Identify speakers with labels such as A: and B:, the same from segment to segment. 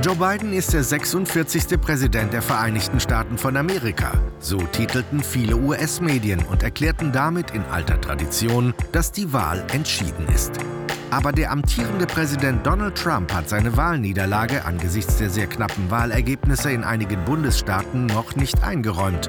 A: Joe Biden ist der 46. Präsident der Vereinigten Staaten von Amerika. So titelten viele US-Medien und erklärten damit in alter Tradition, dass die Wahl entschieden ist. Aber der amtierende Präsident Donald Trump hat seine Wahlniederlage angesichts der sehr knappen Wahlergebnisse in einigen Bundesstaaten noch nicht eingeräumt.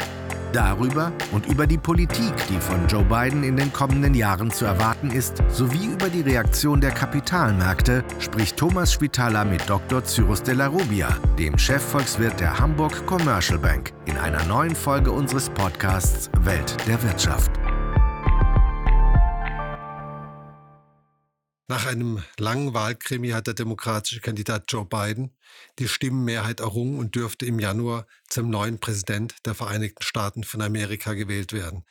A: Darüber und über die Politik, die von Joe Biden in den kommenden Jahren zu erwarten ist, sowie über die Reaktion der Kapitalmärkte spricht Thomas Spitaler mit Dr. Cyrus de la Rubia, dem Chefvolkswirt der Hamburg Commercial Bank, in einer neuen Folge unseres Podcasts Welt der Wirtschaft.
B: Nach einem langen Wahlkrimi hat der demokratische Kandidat Joe Biden die Stimmenmehrheit errungen und dürfte im Januar zum neuen Präsident der Vereinigten Staaten von Amerika gewählt werden.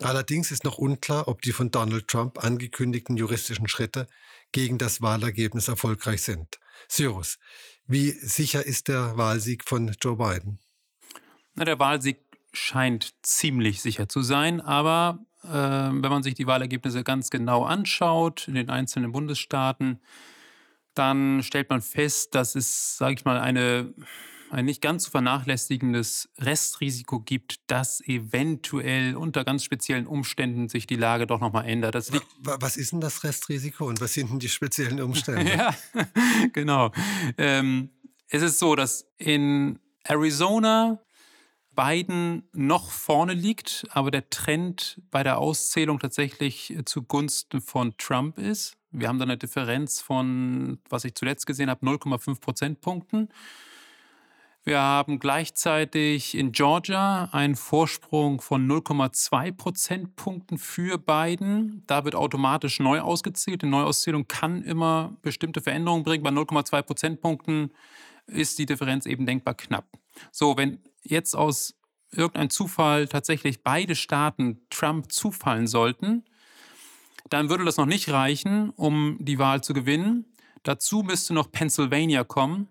B: Allerdings ist noch unklar, ob die von Donald Trump angekündigten juristischen Schritte gegen das Wahlergebnis erfolgreich sind. Cyrus, wie sicher ist der Wahlsieg von Joe Biden?
C: Na, der Wahlsieg scheint ziemlich sicher zu sein, aber wenn man sich die Wahlergebnisse ganz genau anschaut in den einzelnen Bundesstaaten, dann stellt man fest, dass es, sage ich mal, eine, ein nicht ganz zu vernachlässigendes Restrisiko gibt, dass eventuell unter ganz speziellen Umständen sich die Lage doch nochmal ändert.
B: Was ist denn das Restrisiko und was sind denn die speziellen Umstände?
C: ja, genau. Ähm, es ist so, dass in Arizona Biden noch vorne liegt, aber der Trend bei der Auszählung tatsächlich zugunsten von Trump ist. Wir haben da eine Differenz von, was ich zuletzt gesehen habe, 0,5 Prozentpunkten. Wir haben gleichzeitig in Georgia einen Vorsprung von 0,2 Prozentpunkten für Biden. Da wird automatisch neu ausgezählt. Die Neuauszählung kann immer bestimmte Veränderungen bringen. Bei 0,2 Prozentpunkten ist die Differenz eben denkbar knapp. So, wenn jetzt aus irgendeinem Zufall tatsächlich beide Staaten Trump zufallen sollten, dann würde das noch nicht reichen, um die Wahl zu gewinnen. Dazu müsste noch Pennsylvania kommen,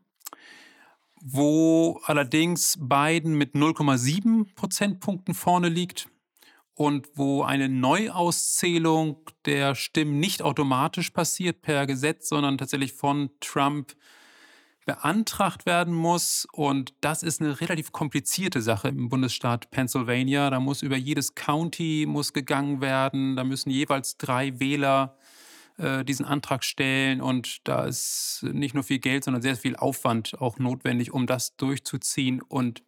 C: wo allerdings Biden mit 0,7 Prozentpunkten vorne liegt und wo eine Neuauszählung der Stimmen nicht automatisch passiert per Gesetz, sondern tatsächlich von Trump beantragt werden muss. Und das ist eine relativ komplizierte Sache im Bundesstaat Pennsylvania. Da muss über jedes County muss gegangen werden. Da müssen jeweils drei Wähler äh, diesen Antrag stellen. Und da ist nicht nur viel Geld, sondern sehr viel Aufwand auch notwendig, um das durchzuziehen. Und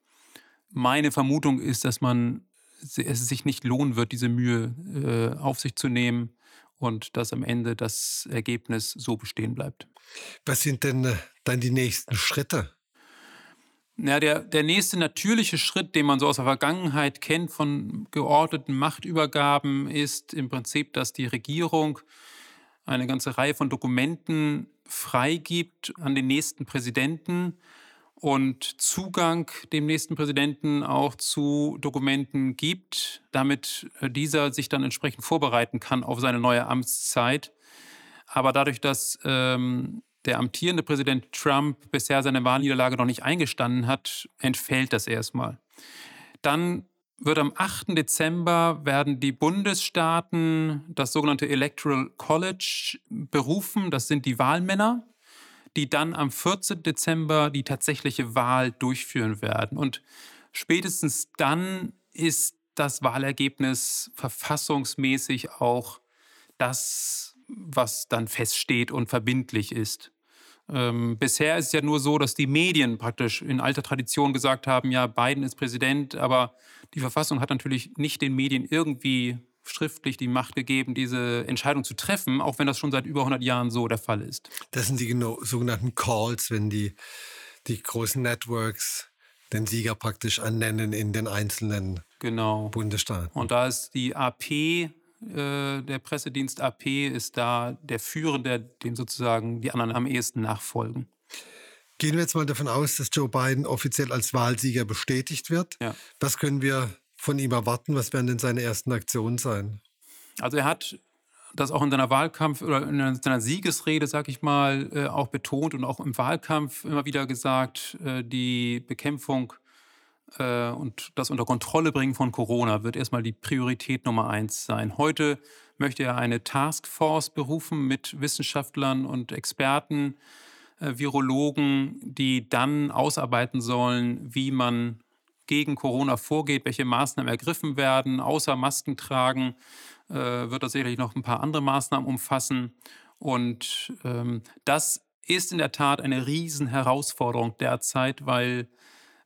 C: meine Vermutung ist, dass man es sich nicht lohnen wird, diese Mühe äh, auf sich zu nehmen und dass am Ende das Ergebnis so bestehen bleibt.
B: Was sind denn äh, dann die nächsten Schritte?
C: Ja, der, der nächste natürliche Schritt, den man so aus der Vergangenheit kennt von geordneten Machtübergaben, ist im Prinzip, dass die Regierung eine ganze Reihe von Dokumenten freigibt an den nächsten Präsidenten und Zugang dem nächsten Präsidenten auch zu Dokumenten gibt, damit äh, dieser sich dann entsprechend vorbereiten kann auf seine neue Amtszeit. Aber dadurch, dass ähm, der amtierende Präsident Trump bisher seine Wahlniederlage noch nicht eingestanden hat, entfällt das erstmal. Dann wird am 8. Dezember werden die Bundesstaaten das sogenannte Electoral College berufen. Das sind die Wahlmänner die dann am 14. Dezember die tatsächliche Wahl durchführen werden. Und spätestens dann ist das Wahlergebnis verfassungsmäßig auch das, was dann feststeht und verbindlich ist. Ähm, bisher ist es ja nur so, dass die Medien praktisch in alter Tradition gesagt haben, ja, Biden ist Präsident, aber die Verfassung hat natürlich nicht den Medien irgendwie schriftlich die Macht gegeben, diese Entscheidung zu treffen, auch wenn das schon seit über 100 Jahren so der Fall ist.
B: Das sind die genau, sogenannten Calls, wenn die, die großen Networks den Sieger praktisch annennen in den einzelnen genau. Bundesstaaten.
C: Und da ist die AP, äh, der Pressedienst AP, ist da der Führende, dem sozusagen die anderen am ehesten nachfolgen.
B: Gehen wir jetzt mal davon aus, dass Joe Biden offiziell als Wahlsieger bestätigt wird. Ja. Was können wir von ihm erwarten? Was werden denn seine ersten Aktionen sein?
C: Also er hat das auch in seiner Wahlkampf oder in seiner Siegesrede, sag ich mal, äh, auch betont und auch im Wahlkampf immer wieder gesagt, äh, die Bekämpfung äh, und das unter Kontrolle bringen von Corona wird erstmal die Priorität Nummer eins sein. Heute möchte er eine Taskforce berufen mit Wissenschaftlern und Experten, Virologen, die dann ausarbeiten sollen, wie man gegen Corona vorgeht, welche Maßnahmen ergriffen werden. Außer Masken tragen äh, wird das sicherlich noch ein paar andere Maßnahmen umfassen. Und ähm, das ist in der Tat eine Riesenherausforderung derzeit, weil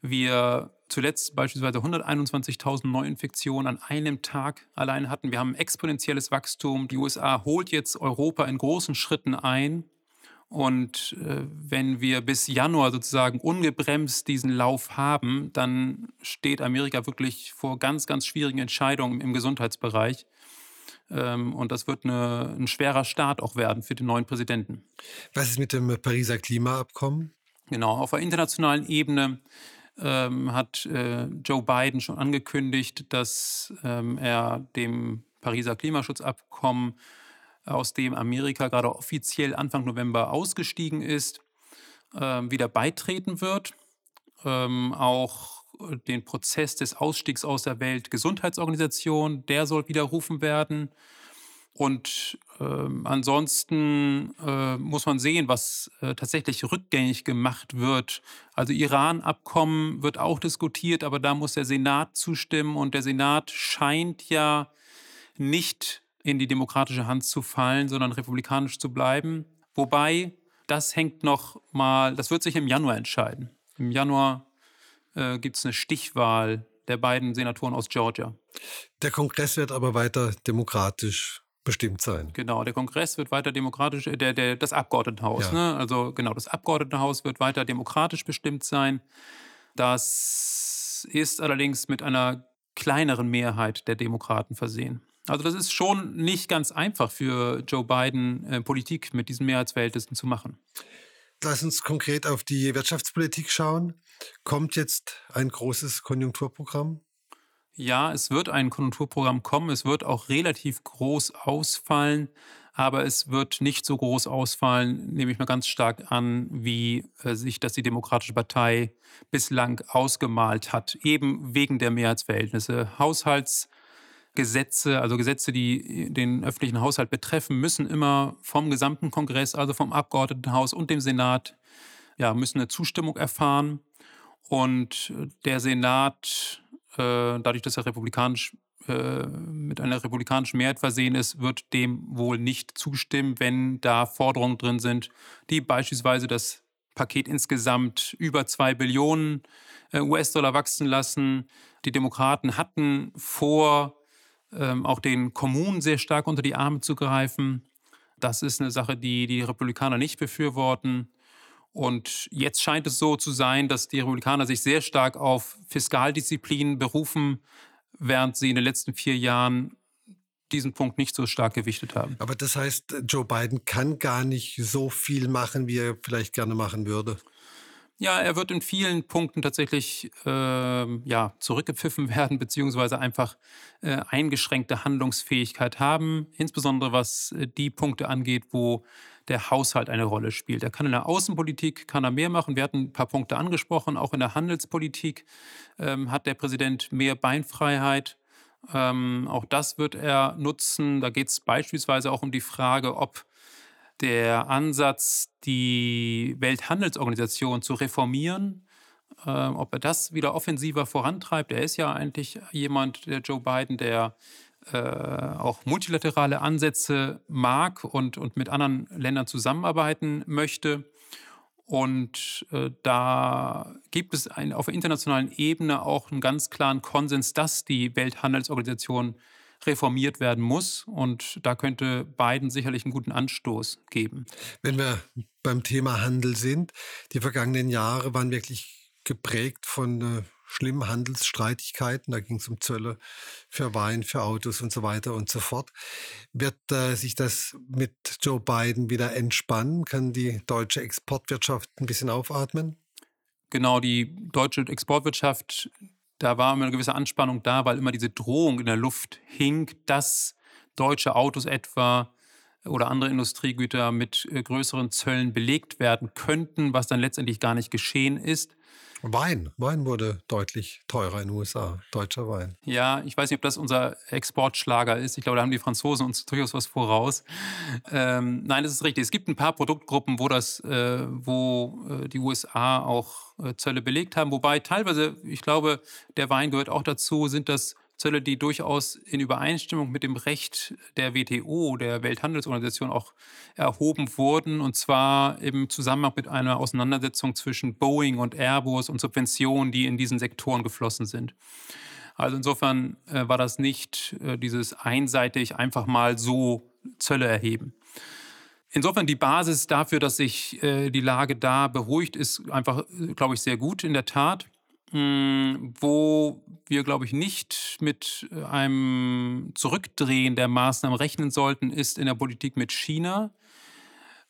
C: wir zuletzt beispielsweise 121.000 Neuinfektionen an einem Tag allein hatten. Wir haben exponentielles Wachstum. Die USA holt jetzt Europa in großen Schritten ein. Und äh, wenn wir bis Januar sozusagen ungebremst diesen Lauf haben, dann steht Amerika wirklich vor ganz, ganz schwierigen Entscheidungen im Gesundheitsbereich. Ähm, und das wird eine, ein schwerer Start auch werden für den neuen Präsidenten.
B: Was ist mit dem Pariser Klimaabkommen?
C: Genau, auf der internationalen Ebene ähm, hat äh, Joe Biden schon angekündigt, dass ähm, er dem Pariser Klimaschutzabkommen aus dem Amerika gerade offiziell Anfang November ausgestiegen ist, ähm, wieder beitreten wird. Ähm, auch den Prozess des Ausstiegs aus der Weltgesundheitsorganisation, der soll widerrufen werden. Und ähm, ansonsten äh, muss man sehen, was äh, tatsächlich rückgängig gemacht wird. Also Iran-Abkommen wird auch diskutiert, aber da muss der Senat zustimmen und der Senat scheint ja nicht in die demokratische Hand zu fallen, sondern republikanisch zu bleiben. Wobei, das hängt noch mal, das wird sich im Januar entscheiden. Im Januar äh, gibt es eine Stichwahl der beiden Senatoren aus Georgia.
B: Der Kongress wird aber weiter demokratisch bestimmt sein.
C: Genau, der Kongress wird weiter demokratisch, äh, der, der, das Abgeordnetenhaus, ja. ne? also genau, das Abgeordnetenhaus wird weiter demokratisch bestimmt sein. Das ist allerdings mit einer kleineren Mehrheit der Demokraten versehen. Also das ist schon nicht ganz einfach für Joe Biden, äh, Politik mit diesen Mehrheitsverhältnissen zu machen.
B: Lass uns konkret auf die Wirtschaftspolitik schauen. Kommt jetzt ein großes Konjunkturprogramm?
C: Ja, es wird ein Konjunkturprogramm kommen. Es wird auch relativ groß ausfallen, aber es wird nicht so groß ausfallen, nehme ich mal ganz stark an, wie äh, sich das die Demokratische Partei bislang ausgemalt hat, eben wegen der Mehrheitsverhältnisse. Haushalts Gesetze, also Gesetze, die den öffentlichen Haushalt betreffen, müssen immer vom gesamten Kongress, also vom Abgeordnetenhaus und dem Senat, ja, müssen eine Zustimmung erfahren. Und der Senat, äh, dadurch, dass er republikanisch äh, mit einer republikanischen Mehrheit versehen ist, wird dem wohl nicht zustimmen, wenn da Forderungen drin sind, die beispielsweise das Paket insgesamt über zwei Billionen äh, US-Dollar wachsen lassen. Die Demokraten hatten vor, ähm, auch den Kommunen sehr stark unter die Arme zu greifen. Das ist eine Sache, die die Republikaner nicht befürworten. Und jetzt scheint es so zu sein, dass die Republikaner sich sehr stark auf Fiskaldisziplin berufen, während sie in den letzten vier Jahren diesen Punkt nicht so stark gewichtet haben.
B: Aber das heißt, Joe Biden kann gar nicht so viel machen, wie er vielleicht gerne machen würde.
C: Ja, er wird in vielen Punkten tatsächlich äh, ja, zurückgepfiffen werden, beziehungsweise einfach äh, eingeschränkte Handlungsfähigkeit haben, insbesondere was äh, die Punkte angeht, wo der Haushalt eine Rolle spielt. Er kann in der Außenpolitik kann er mehr machen. Wir hatten ein paar Punkte angesprochen. Auch in der Handelspolitik ähm, hat der Präsident mehr Beinfreiheit. Ähm, auch das wird er nutzen. Da geht es beispielsweise auch um die Frage, ob der Ansatz, die Welthandelsorganisation zu reformieren, äh, ob er das wieder offensiver vorantreibt. Er ist ja eigentlich jemand, der Joe Biden, der äh, auch multilaterale Ansätze mag und, und mit anderen Ländern zusammenarbeiten möchte. Und äh, da gibt es ein, auf der internationalen Ebene auch einen ganz klaren Konsens, dass die Welthandelsorganisation reformiert werden muss. Und da könnte Biden sicherlich einen guten Anstoß geben.
B: Wenn wir beim Thema Handel sind, die vergangenen Jahre waren wirklich geprägt von äh, schlimmen Handelsstreitigkeiten. Da ging es um Zölle für Wein, für Autos und so weiter und so fort. Wird äh, sich das mit Joe Biden wieder entspannen? Kann die deutsche Exportwirtschaft ein bisschen aufatmen?
C: Genau, die deutsche Exportwirtschaft da war immer eine gewisse Anspannung da, weil immer diese Drohung in der Luft hing, dass deutsche Autos etwa oder andere Industriegüter mit äh, größeren Zöllen belegt werden könnten, was dann letztendlich gar nicht geschehen ist.
B: Wein. Wein wurde deutlich teurer in den USA, deutscher Wein.
C: Ja, ich weiß nicht, ob das unser Exportschlager ist. Ich glaube, da haben die Franzosen uns durchaus was voraus. Ähm, nein, das ist richtig. Es gibt ein paar Produktgruppen, wo, das, äh, wo äh, die USA auch äh, Zölle belegt haben. Wobei teilweise, ich glaube, der Wein gehört auch dazu, sind das Zölle, die durchaus in Übereinstimmung mit dem Recht der WTO, der Welthandelsorganisation, auch erhoben wurden. Und zwar im Zusammenhang mit einer Auseinandersetzung zwischen Boeing und Airbus und Subventionen, die in diesen Sektoren geflossen sind. Also insofern äh, war das nicht äh, dieses einseitig einfach mal so Zölle erheben. Insofern die Basis dafür, dass sich äh, die Lage da beruhigt, ist einfach, äh, glaube ich, sehr gut in der Tat. Hm, wo wir, glaube ich, nicht mit äh, einem Zurückdrehen der Maßnahmen rechnen sollten, ist in der Politik mit China.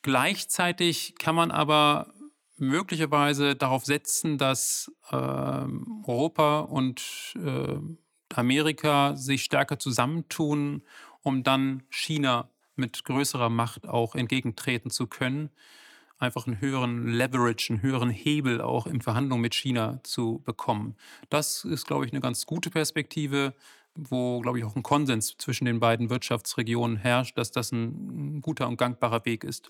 C: Gleichzeitig kann man aber möglicherweise darauf setzen, dass äh, Europa und äh, Amerika sich stärker zusammentun, um dann China mit größerer Macht auch entgegentreten zu können einfach einen höheren Leverage, einen höheren Hebel auch in Verhandlungen mit China zu bekommen. Das ist, glaube ich, eine ganz gute Perspektive, wo, glaube ich, auch ein Konsens zwischen den beiden Wirtschaftsregionen herrscht, dass das ein guter und gangbarer Weg ist.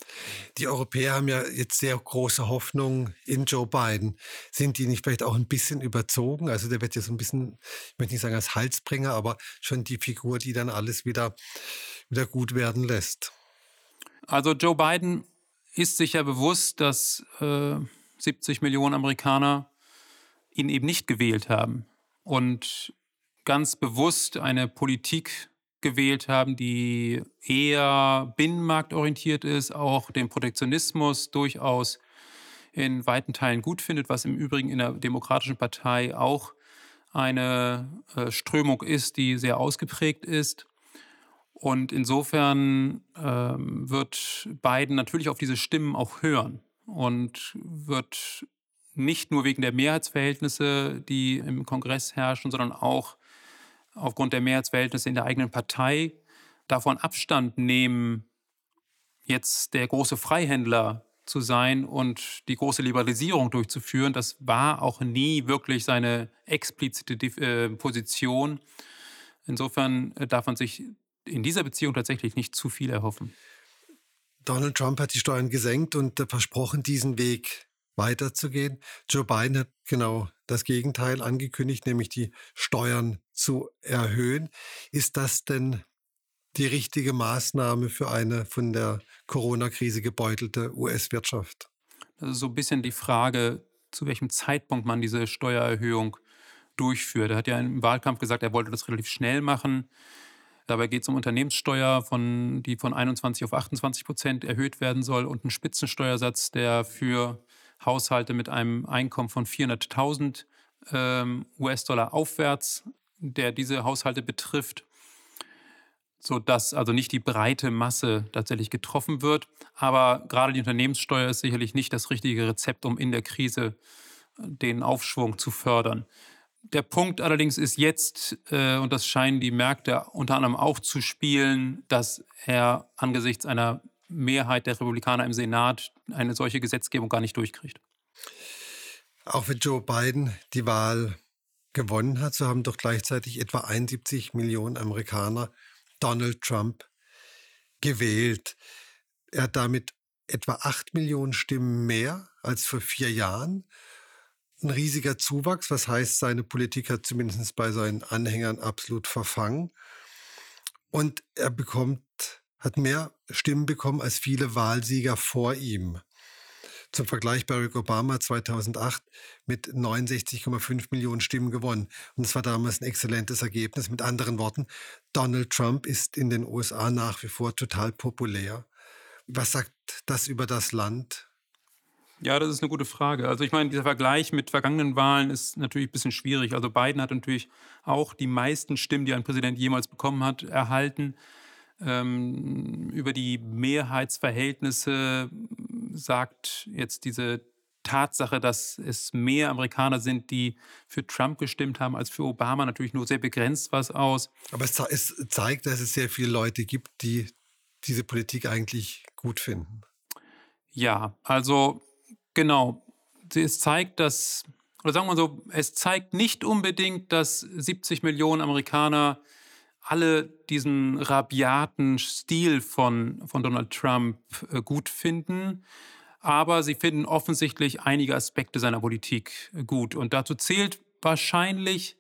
B: Die Europäer haben ja jetzt sehr große Hoffnung in Joe Biden. Sind die nicht vielleicht auch ein bisschen überzogen? Also der wird ja so ein bisschen, ich möchte nicht sagen als Halsbringer, aber schon die Figur, die dann alles wieder, wieder gut werden lässt.
C: Also Joe Biden ist sich ja bewusst, dass äh, 70 Millionen Amerikaner ihn eben nicht gewählt haben und ganz bewusst eine Politik gewählt haben, die eher binnenmarktorientiert ist, auch den Protektionismus durchaus in weiten Teilen gut findet, was im Übrigen in der Demokratischen Partei auch eine äh, Strömung ist, die sehr ausgeprägt ist. Und insofern ähm, wird Biden natürlich auf diese Stimmen auch hören und wird nicht nur wegen der Mehrheitsverhältnisse, die im Kongress herrschen, sondern auch aufgrund der Mehrheitsverhältnisse in der eigenen Partei davon Abstand nehmen, jetzt der große Freihändler zu sein und die große Liberalisierung durchzuführen. Das war auch nie wirklich seine explizite äh, Position. Insofern äh, darf man sich in dieser Beziehung tatsächlich nicht zu viel erhoffen.
B: Donald Trump hat die Steuern gesenkt und versprochen, diesen Weg weiterzugehen. Joe Biden hat genau das Gegenteil angekündigt, nämlich die Steuern zu erhöhen. Ist das denn die richtige Maßnahme für eine von der Corona-Krise gebeutelte US-Wirtschaft?
C: Das ist so ein bisschen die Frage, zu welchem Zeitpunkt man diese Steuererhöhung durchführt. Er hat ja im Wahlkampf gesagt, er wollte das relativ schnell machen. Dabei geht es um Unternehmenssteuer, von, die von 21 auf 28 Prozent erhöht werden soll und einen Spitzensteuersatz, der für Haushalte mit einem Einkommen von 400.000 ähm, US-Dollar aufwärts, der diese Haushalte betrifft, sodass also nicht die breite Masse tatsächlich getroffen wird. Aber gerade die Unternehmenssteuer ist sicherlich nicht das richtige Rezept, um in der Krise den Aufschwung zu fördern. Der Punkt allerdings ist jetzt, äh, und das scheinen die Märkte unter anderem auch zu spielen, dass er angesichts einer Mehrheit der Republikaner im Senat eine solche Gesetzgebung gar nicht durchkriegt.
B: Auch wenn Joe Biden die Wahl gewonnen hat, so haben doch gleichzeitig etwa 71 Millionen Amerikaner Donald Trump gewählt. Er hat damit etwa 8 Millionen Stimmen mehr als vor vier Jahren ein riesiger Zuwachs, was heißt, seine Politik hat zumindest bei seinen Anhängern absolut verfangen. Und er bekommt, hat mehr Stimmen bekommen als viele Wahlsieger vor ihm. Zum Vergleich Barack Obama 2008 mit 69,5 Millionen Stimmen gewonnen. Und es war damals ein exzellentes Ergebnis. Mit anderen Worten, Donald Trump ist in den USA nach wie vor total populär. Was sagt das über das Land?
C: Ja, das ist eine gute Frage. Also ich meine, dieser Vergleich mit vergangenen Wahlen ist natürlich ein bisschen schwierig. Also Biden hat natürlich auch die meisten Stimmen, die ein Präsident jemals bekommen hat, erhalten. Ähm, über die Mehrheitsverhältnisse sagt jetzt diese Tatsache, dass es mehr Amerikaner sind, die für Trump gestimmt haben als für Obama, natürlich nur sehr begrenzt was aus.
B: Aber es, zeigt, dass es sehr viele Leute gibt, die diese Politik eigentlich gut finden.
C: Ja, also genau. Es zeigt, dass, oder sagen wir so, es zeigt nicht unbedingt, dass 70 Millionen Amerikaner alle diesen rabiaten Stil von, von Donald Trump äh, gut finden. Aber sie finden offensichtlich einige Aspekte seiner Politik gut. Und dazu zählt wahrscheinlich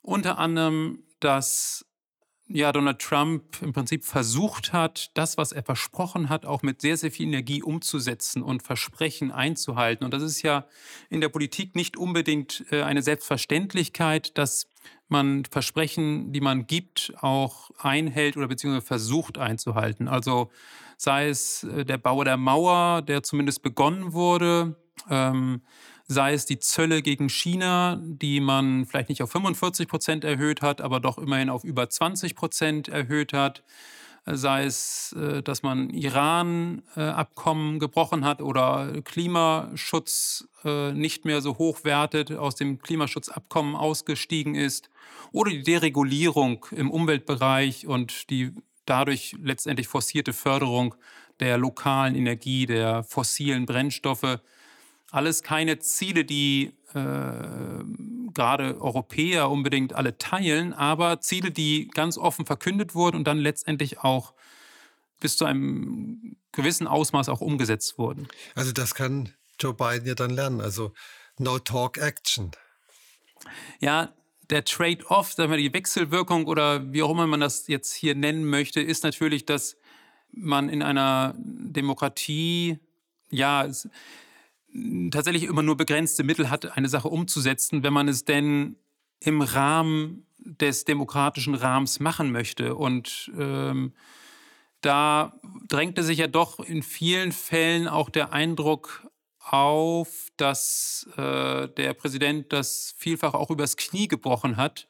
C: unter anderem, dass ja, Donald Trump im Prinzip versucht hat, das, was er versprochen hat, auch mit sehr, sehr viel Energie umzusetzen und Versprechen einzuhalten. Und das ist ja in der Politik nicht unbedingt äh, eine Selbstverständlichkeit, dass man Versprechen, die man gibt, auch einhält oder beziehungsweise versucht einzuhalten. Also sei es äh, der Bau der Mauer, der zumindest begonnen wurde, ähm, sei es die Zölle gegen China, die man vielleicht nicht auf 45 Prozent erhöht hat, aber doch immerhin auf über 20 Prozent erhöht hat, sei es, äh, dass man Iran-Abkommen gebrochen hat oder Klimaschutz äh, nicht mehr so hoch wertet, aus dem Klimaschutzabkommen ausgestiegen ist, oder die Deregulierung im Umweltbereich und die dadurch letztendlich forcierte Förderung der lokalen Energie, der fossilen Brennstoffe, alles keine Ziele, die äh, gerade Europäer unbedingt alle teilen, aber Ziele, die ganz offen verkündet wurden und dann letztendlich auch bis zu einem gewissen Ausmaß auch umgesetzt wurden.
B: Also das kann Joe Biden ja dann lernen. Also no talk action.
C: Ja, der Trade-off, sagen wir die Wechselwirkung oder wie auch immer man das jetzt hier nennen möchte, ist natürlich, dass man in einer Demokratie ja tatsächlich immer nur begrenzte Mittel hat, eine Sache umzusetzen, wenn man es denn im Rahmen des demokratischen Rahmens machen möchte. Und ähm, da drängte sich ja doch in vielen Fällen auch der Eindruck auf, dass äh, der Präsident das vielfach auch übers Knie gebrochen hat,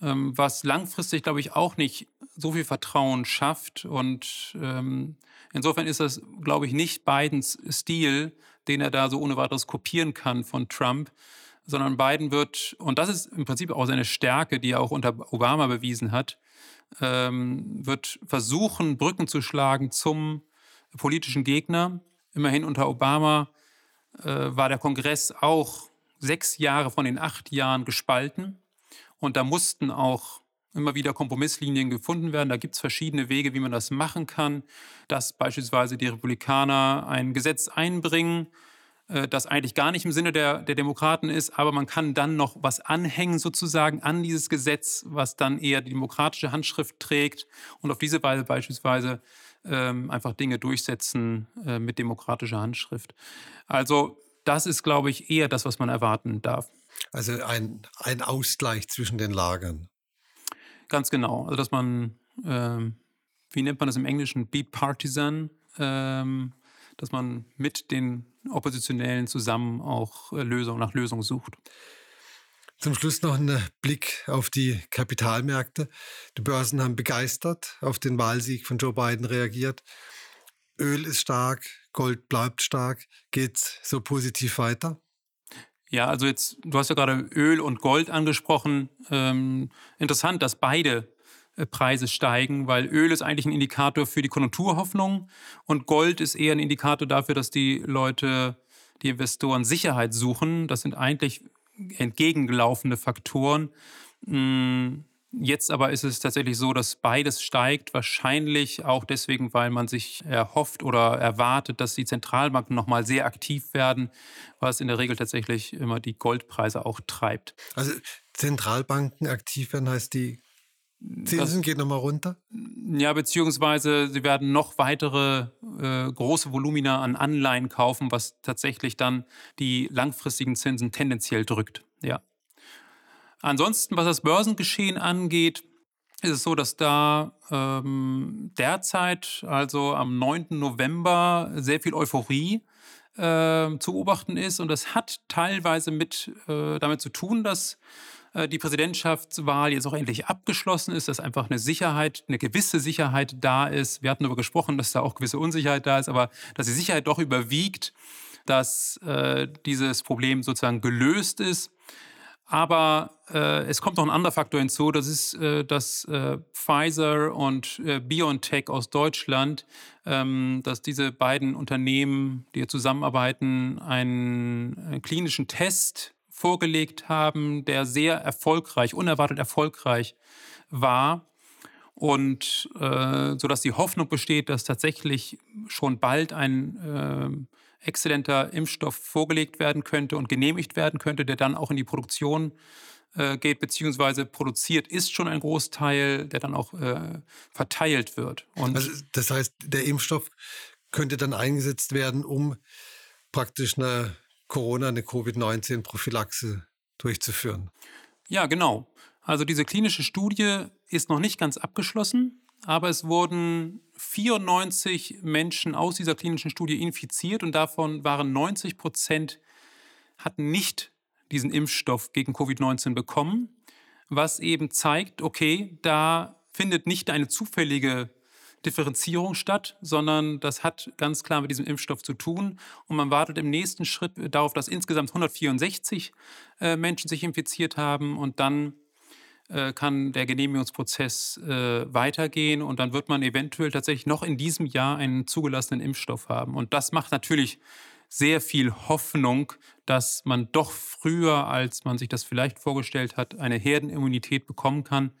C: ähm, was langfristig, glaube ich, auch nicht so viel Vertrauen schafft. Und ähm, insofern ist das, glaube ich, nicht Bidens Stil, den er da so ohne weiteres kopieren kann von Trump, sondern Biden wird, und das ist im Prinzip auch seine Stärke, die er auch unter Obama bewiesen hat, ähm, wird versuchen, Brücken zu schlagen zum politischen Gegner. Immerhin unter Obama äh, war der Kongress auch sechs Jahre von den acht Jahren gespalten. Und da mussten auch immer wieder Kompromisslinien gefunden werden. Da gibt es verschiedene Wege, wie man das machen kann, dass beispielsweise die Republikaner ein Gesetz einbringen, äh, das eigentlich gar nicht im Sinne der, der Demokraten ist, aber man kann dann noch was anhängen sozusagen an dieses Gesetz, was dann eher die demokratische Handschrift trägt und auf diese Weise beispielsweise ähm, einfach Dinge durchsetzen äh, mit demokratischer Handschrift. Also das ist, glaube ich, eher das, was man erwarten darf.
B: Also ein, ein Ausgleich zwischen den Lagern.
C: Ganz genau. Also, dass man, ähm, wie nennt man das im Englischen, bipartisan, ähm, dass man mit den Oppositionellen zusammen auch äh, Lösung nach Lösung sucht.
B: Zum Schluss noch ein Blick auf die Kapitalmärkte. Die Börsen haben begeistert auf den Wahlsieg von Joe Biden reagiert. Öl ist stark, Gold bleibt stark. Geht's so positiv weiter?
C: Ja, also jetzt, du hast ja gerade Öl und Gold angesprochen. Ähm, interessant, dass beide äh, Preise steigen, weil Öl ist eigentlich ein Indikator für die Konjunkturhoffnung und Gold ist eher ein Indikator dafür, dass die Leute, die Investoren Sicherheit suchen. Das sind eigentlich entgegengelaufene Faktoren. Hm, Jetzt aber ist es tatsächlich so, dass beides steigt, wahrscheinlich auch deswegen, weil man sich erhofft oder erwartet, dass die Zentralbanken nochmal sehr aktiv werden, was in der Regel tatsächlich immer die Goldpreise auch treibt.
B: Also Zentralbanken aktiv werden heißt die Zinsen gehen nochmal runter?
C: Ja, beziehungsweise sie werden noch weitere äh, große Volumina an Anleihen kaufen, was tatsächlich dann die langfristigen Zinsen tendenziell drückt. Ja. Ansonsten, was das Börsengeschehen angeht, ist es so, dass da ähm, derzeit, also am 9. November, sehr viel Euphorie äh, zu beobachten ist. Und das hat teilweise mit äh, damit zu tun, dass äh, die Präsidentschaftswahl jetzt auch endlich abgeschlossen ist, dass einfach eine Sicherheit, eine gewisse Sicherheit da ist. Wir hatten darüber gesprochen, dass da auch gewisse Unsicherheit da ist, aber dass die Sicherheit doch überwiegt, dass äh, dieses Problem sozusagen gelöst ist. Aber äh, es kommt noch ein anderer Faktor hinzu, das ist, äh, dass äh, Pfizer und äh, BioNTech aus Deutschland, ähm, dass diese beiden Unternehmen, die zusammenarbeiten, einen, einen klinischen Test vorgelegt haben, der sehr erfolgreich, unerwartet erfolgreich war. Und äh, sodass die Hoffnung besteht, dass tatsächlich schon bald ein äh, exzellenter Impfstoff vorgelegt werden könnte und genehmigt werden könnte, der dann auch in die Produktion äh, geht, beziehungsweise produziert ist schon ein Großteil, der dann auch äh, verteilt wird.
B: Und also das heißt, der Impfstoff könnte dann eingesetzt werden, um praktisch eine Corona, eine Covid-19-Prophylaxe durchzuführen.
C: Ja, genau. Also diese klinische Studie ist noch nicht ganz abgeschlossen aber es wurden 94 Menschen aus dieser klinischen Studie infiziert und davon waren 90 Prozent hatten nicht diesen Impfstoff gegen Covid-19 bekommen, was eben zeigt, okay, da findet nicht eine zufällige Differenzierung statt, sondern das hat ganz klar mit diesem Impfstoff zu tun. Und man wartet im nächsten Schritt darauf, dass insgesamt 164 äh, Menschen sich infiziert haben und dann äh, kann der Genehmigungsprozess äh, weitergehen und dann wird man eventuell tatsächlich noch in diesem Jahr einen zugelassenen Impfstoff haben. Und das macht natürlich sehr viel Hoffnung, dass man doch früher, als man sich das vielleicht vorgestellt hat, eine Herdenimmunität bekommen kann.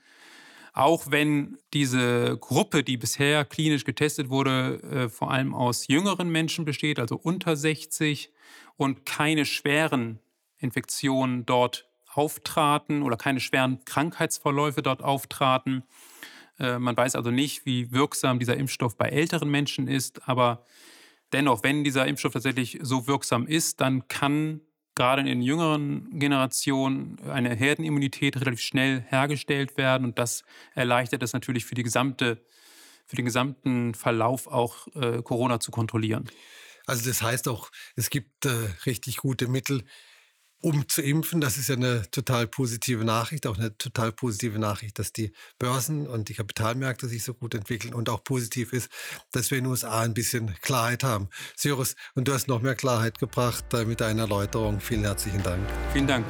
C: Auch wenn diese Gruppe, die bisher klinisch getestet wurde, äh, vor allem aus jüngeren Menschen besteht, also unter 60 und keine schweren Infektionen dort auftraten oder keine schweren Krankheitsverläufe dort auftraten. Äh, man weiß also nicht, wie wirksam dieser Impfstoff bei älteren Menschen ist, aber dennoch, wenn dieser Impfstoff tatsächlich so wirksam ist, dann kann gerade in den jüngeren Generationen eine Herdenimmunität relativ schnell hergestellt werden und das erleichtert es natürlich für gesamte für den gesamten Verlauf auch äh, Corona zu kontrollieren.
B: Also das heißt auch, es gibt äh, richtig gute Mittel, um zu impfen. Das ist ja eine total positive Nachricht, auch eine total positive Nachricht, dass die Börsen und die Kapitalmärkte sich so gut entwickeln und auch positiv ist, dass wir in den USA ein bisschen Klarheit haben. Cyrus, und du hast noch mehr Klarheit gebracht mit deiner Erläuterung. Vielen herzlichen Dank.
C: Vielen Dank.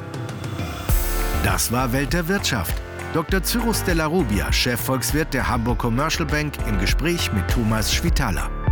A: Das war Welt der Wirtschaft. Dr. Cyrus Della Rubia, Chefvolkswirt der Hamburg Commercial Bank, im Gespräch mit Thomas Schwitaler.